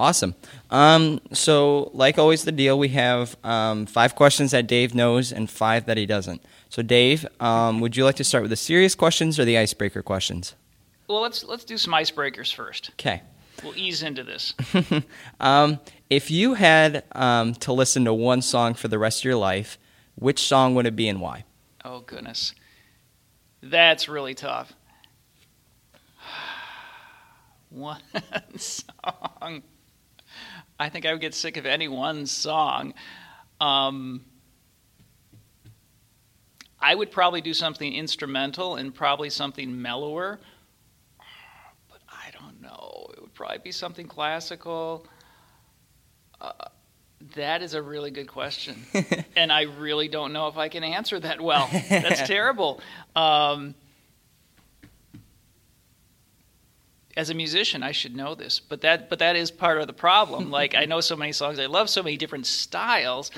Awesome. Um, so, like always, the deal we have um, five questions that Dave knows and five that he doesn't. So, Dave, um, would you like to start with the serious questions or the icebreaker questions? Well, let's let's do some icebreakers first. Okay. We'll ease into this. um, if you had um, to listen to one song for the rest of your life, which song would it be and why? Oh goodness, that's really tough. One song. I think I would get sick of any one song. Um, I would probably do something instrumental and probably something mellower. But I don't know. It would probably be something classical. Uh, that is a really good question. and I really don't know if I can answer that well. That's terrible. Um, as a musician, I should know this, but that but that is part of the problem. like I know so many songs, I love so many different styles.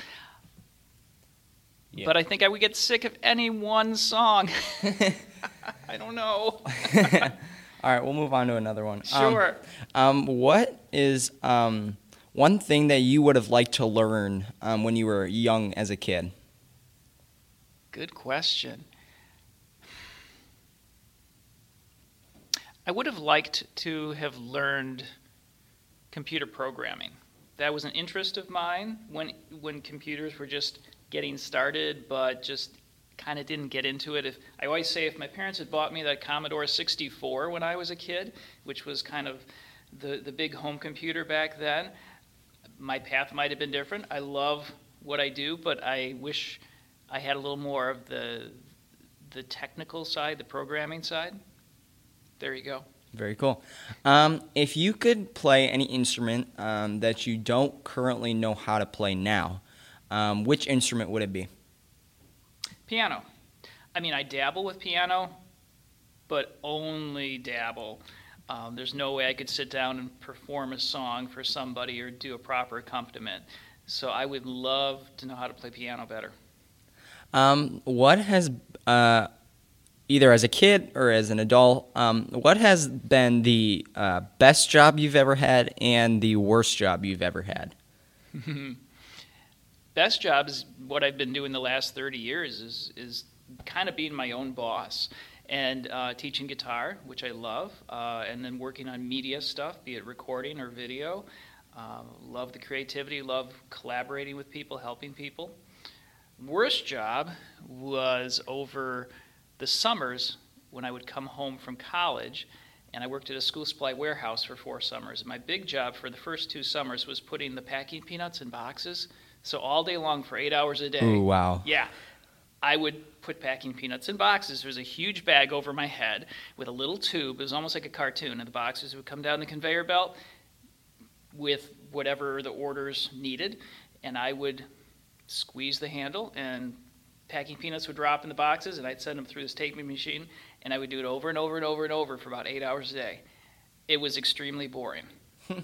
Yeah. But I think I would get sick of any one song. I don't know. All right, we'll move on to another one. Sure. Um, um, what is um, one thing that you would have liked to learn um, when you were young as a kid? Good question. I would have liked to have learned computer programming. That was an interest of mine when when computers were just getting started, but just kind of didn't get into it. If I always say, if my parents had bought me that Commodore 64 when I was a kid, which was kind of the the big home computer back then, my path might have been different. I love what I do, but I wish I had a little more of the the technical side, the programming side. There you go. Very cool. Um, if you could play any instrument um, that you don't currently know how to play now, um, which instrument would it be? Piano. I mean, I dabble with piano, but only dabble. Um, there's no way I could sit down and perform a song for somebody or do a proper accompaniment. So I would love to know how to play piano better. Um, what has uh, either as a kid or as an adult, um, what has been the uh, best job you've ever had and the worst job you've ever had? best job is what I've been doing the last 30 years is, is kind of being my own boss and uh, teaching guitar, which I love, uh, and then working on media stuff, be it recording or video. Uh, love the creativity, love collaborating with people, helping people. Worst job was over the summers when I would come home from college, and I worked at a school supply warehouse for four summers. My big job for the first two summers was putting the packing peanuts in boxes. So all day long for eight hours a day. Ooh, wow. Yeah. I would put packing peanuts in boxes. There was a huge bag over my head with a little tube. It was almost like a cartoon, and the boxes would come down the conveyor belt with whatever the orders needed, and I would squeeze the handle and packing peanuts would drop in the boxes, and I'd send them through this taping machine, and I would do it over and over and over and over for about eight hours a day. It was extremely boring.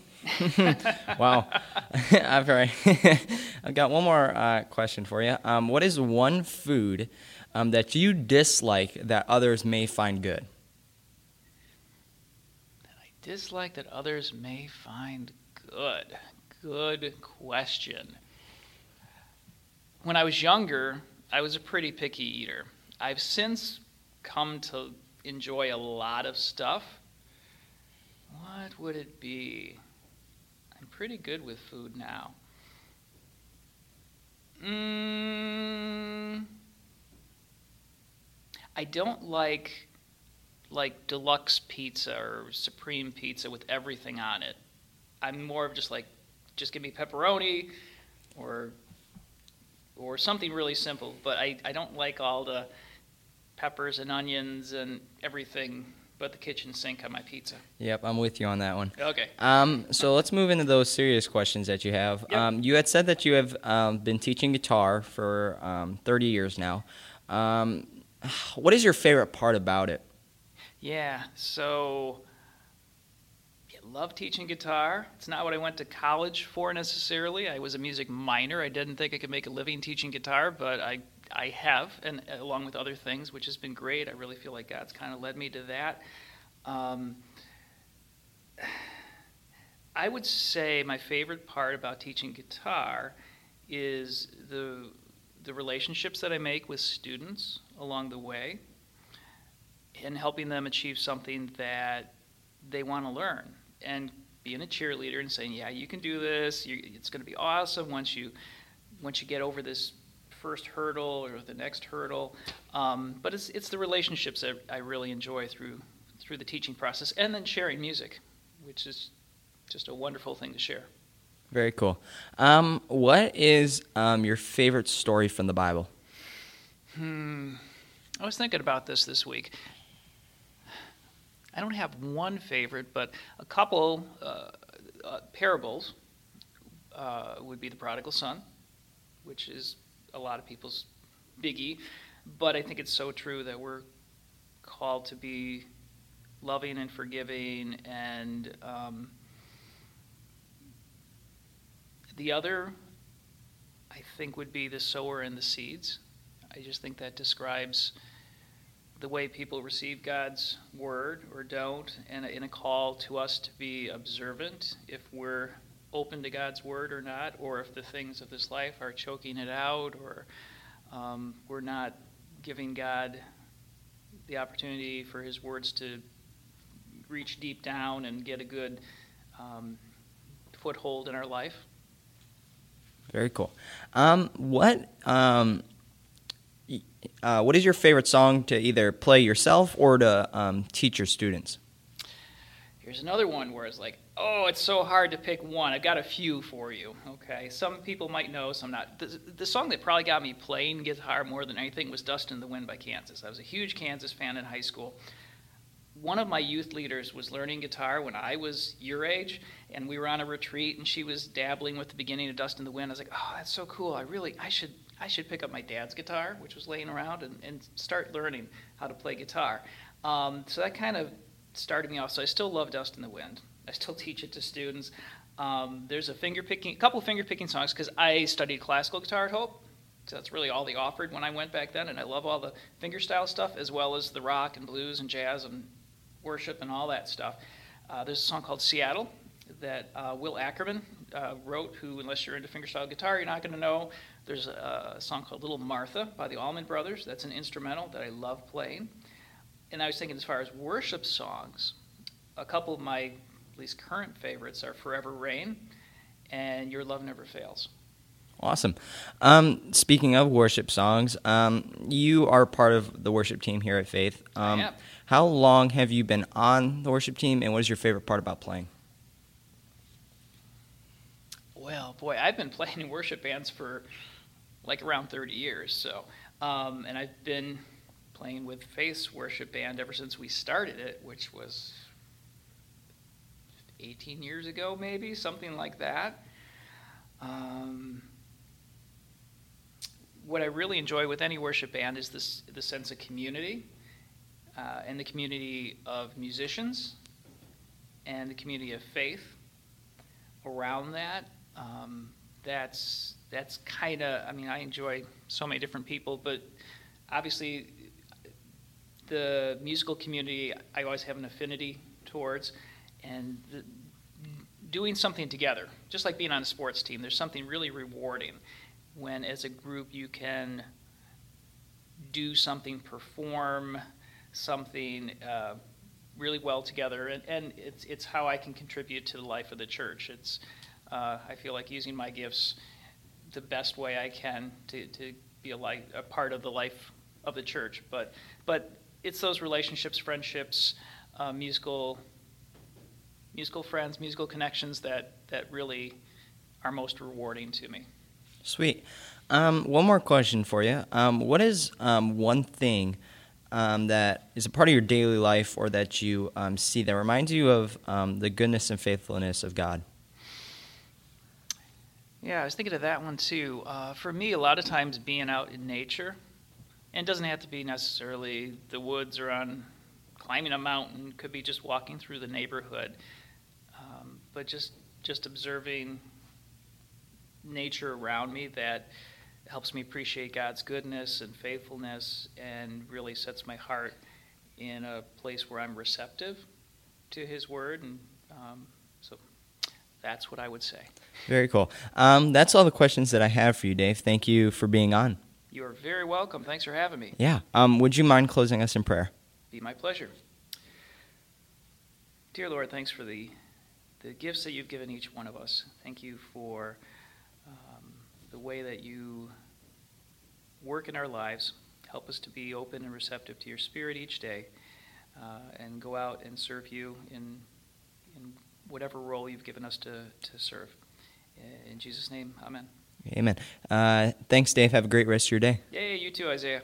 wow. I've, right. I've got one more uh, question for you. Um, what is one food um, that you dislike that others may find good? That I dislike that others may find good. Good question. When I was younger, I was a pretty picky eater. I've since come to enjoy a lot of stuff. What would it be? I'm pretty good with food now. Mm, I don't like like deluxe pizza or supreme pizza with everything on it. I'm more of just like just give me pepperoni or or something really simple. But I, I don't like all the peppers and onions and everything but the kitchen sink on my pizza. Yep, I'm with you on that one. Okay. Um, so let's move into those serious questions that you have. Yep. Um, you had said that you have um, been teaching guitar for um, 30 years now. Um, what is your favorite part about it? Yeah, so love teaching guitar. It's not what I went to college for necessarily. I was a music minor. I didn't think I could make a living teaching guitar, but I I have, and along with other things, which has been great. I really feel like God's kind of led me to that. Um, I would say my favorite part about teaching guitar is the the relationships that I make with students along the way and helping them achieve something that they want to learn and being a cheerleader and saying, "Yeah, you can do this. You, it's going to be awesome once you once you get over this first hurdle or the next hurdle." Um, but it's it's the relationships that I really enjoy through through the teaching process, and then sharing music, which is just a wonderful thing to share. Very cool. Um, what is um, your favorite story from the Bible? Hmm. I was thinking about this this week. I don't have one favorite, but a couple uh, uh, parables uh, would be the prodigal son, which is a lot of people's biggie. But I think it's so true that we're called to be loving and forgiving. And um, the other, I think, would be the sower and the seeds. I just think that describes the way people receive God's word or don't, and in a call to us to be observant if we're open to God's word or not, or if the things of this life are choking it out, or um, we're not giving God the opportunity for His words to reach deep down and get a good um, foothold in our life. Very cool. Um, what um, uh, what is your favorite song to either play yourself or to um, teach your students? Here's another one where it's like, oh, it's so hard to pick one. I've got a few for you. Okay, some people might know, some not. The, the song that probably got me playing guitar more than anything was "Dust in the Wind" by Kansas. I was a huge Kansas fan in high school. One of my youth leaders was learning guitar when I was your age, and we were on a retreat, and she was dabbling with the beginning of "Dust in the Wind." I was like, oh, that's so cool. I really, I should I should pick up my dad's guitar, which was laying around, and, and start learning how to play guitar. Um, so that kind of started me off. So I still love Dust in the Wind. I still teach it to students. Um, there's a finger picking, a couple finger picking songs because I studied classical guitar at Hope. So that's really all they offered when I went back then, and I love all the fingerstyle stuff as well as the rock and blues and jazz and worship and all that stuff. Uh, there's a song called Seattle that uh, Will Ackerman uh, wrote, who, unless you're into fingerstyle guitar, you're not going to know. There's a, a, song called Little Martha by the Allman Brothers. That's an instrumental that I love playing. And I was thinking, as far as worship songs, a couple of my at least current favorites are Forever Reign and Your Love Never Fails. Awesome. Um, speaking of worship songs, um, you are part of the worship team here at Faith. Um, I am. How long have you been on the worship team, and what is your favorite part about playing? Well, boy, I've been playing in worship bands for like around 30 years. So, um, and I've been playing with Faith worship band ever since we started it, which was 18 years ago, maybe something like that. Um, what I really enjoy with any worship band is this the sense of community, uh, and the community of musicians, and the community of faith around that. Um, that's that's kind of I mean I enjoy so many different people, but obviously the musical community I always have an affinity towards, and the, doing something together, just like being on a sports team. There's something really rewarding when, as a group, you can do something, perform something. Uh, really well together, and, and it's, it's how I can contribute to the life of the church. It's uh, I feel like using my gifts the best way I can to, to be a, a part of the life of the church. But, but it's those relationships, friendships, uh, musical, musical friends, musical connections that, that really are most rewarding to me. Sweet. Um, one more question for you. Um, what is um, one thing um, that is a part of your daily life or that you um, see that reminds you of um, the goodness and faithfulness of God? Yeah, I was thinking of that one too. Uh, for me, a lot of times being out in nature, and doesn't have to be necessarily the woods or on climbing a mountain. Could be just walking through the neighborhood, um, but just just observing nature around me that helps me appreciate God's goodness and faithfulness, and really sets my heart in a place where I'm receptive to His Word, and um, so That's what I would say. Very cool. Um, that's all the questions that I have for you, Dave. Thank you for being on. You are very welcome. Thanks for having me. Yeah. Um, would you mind closing us in prayer? Be my pleasure. Dear Lord, thanks for the, the gifts that you've given each one of us. Thank you for um, the way that you work in our lives. Help us to be open and receptive to your spirit each day uh, and go out and serve you in, in whatever role you've given us to, to serve. In Jesus' name, amen. Amen. Uh, thanks, Dave. Have a great rest of your day. Yeah, you too, Isaiah.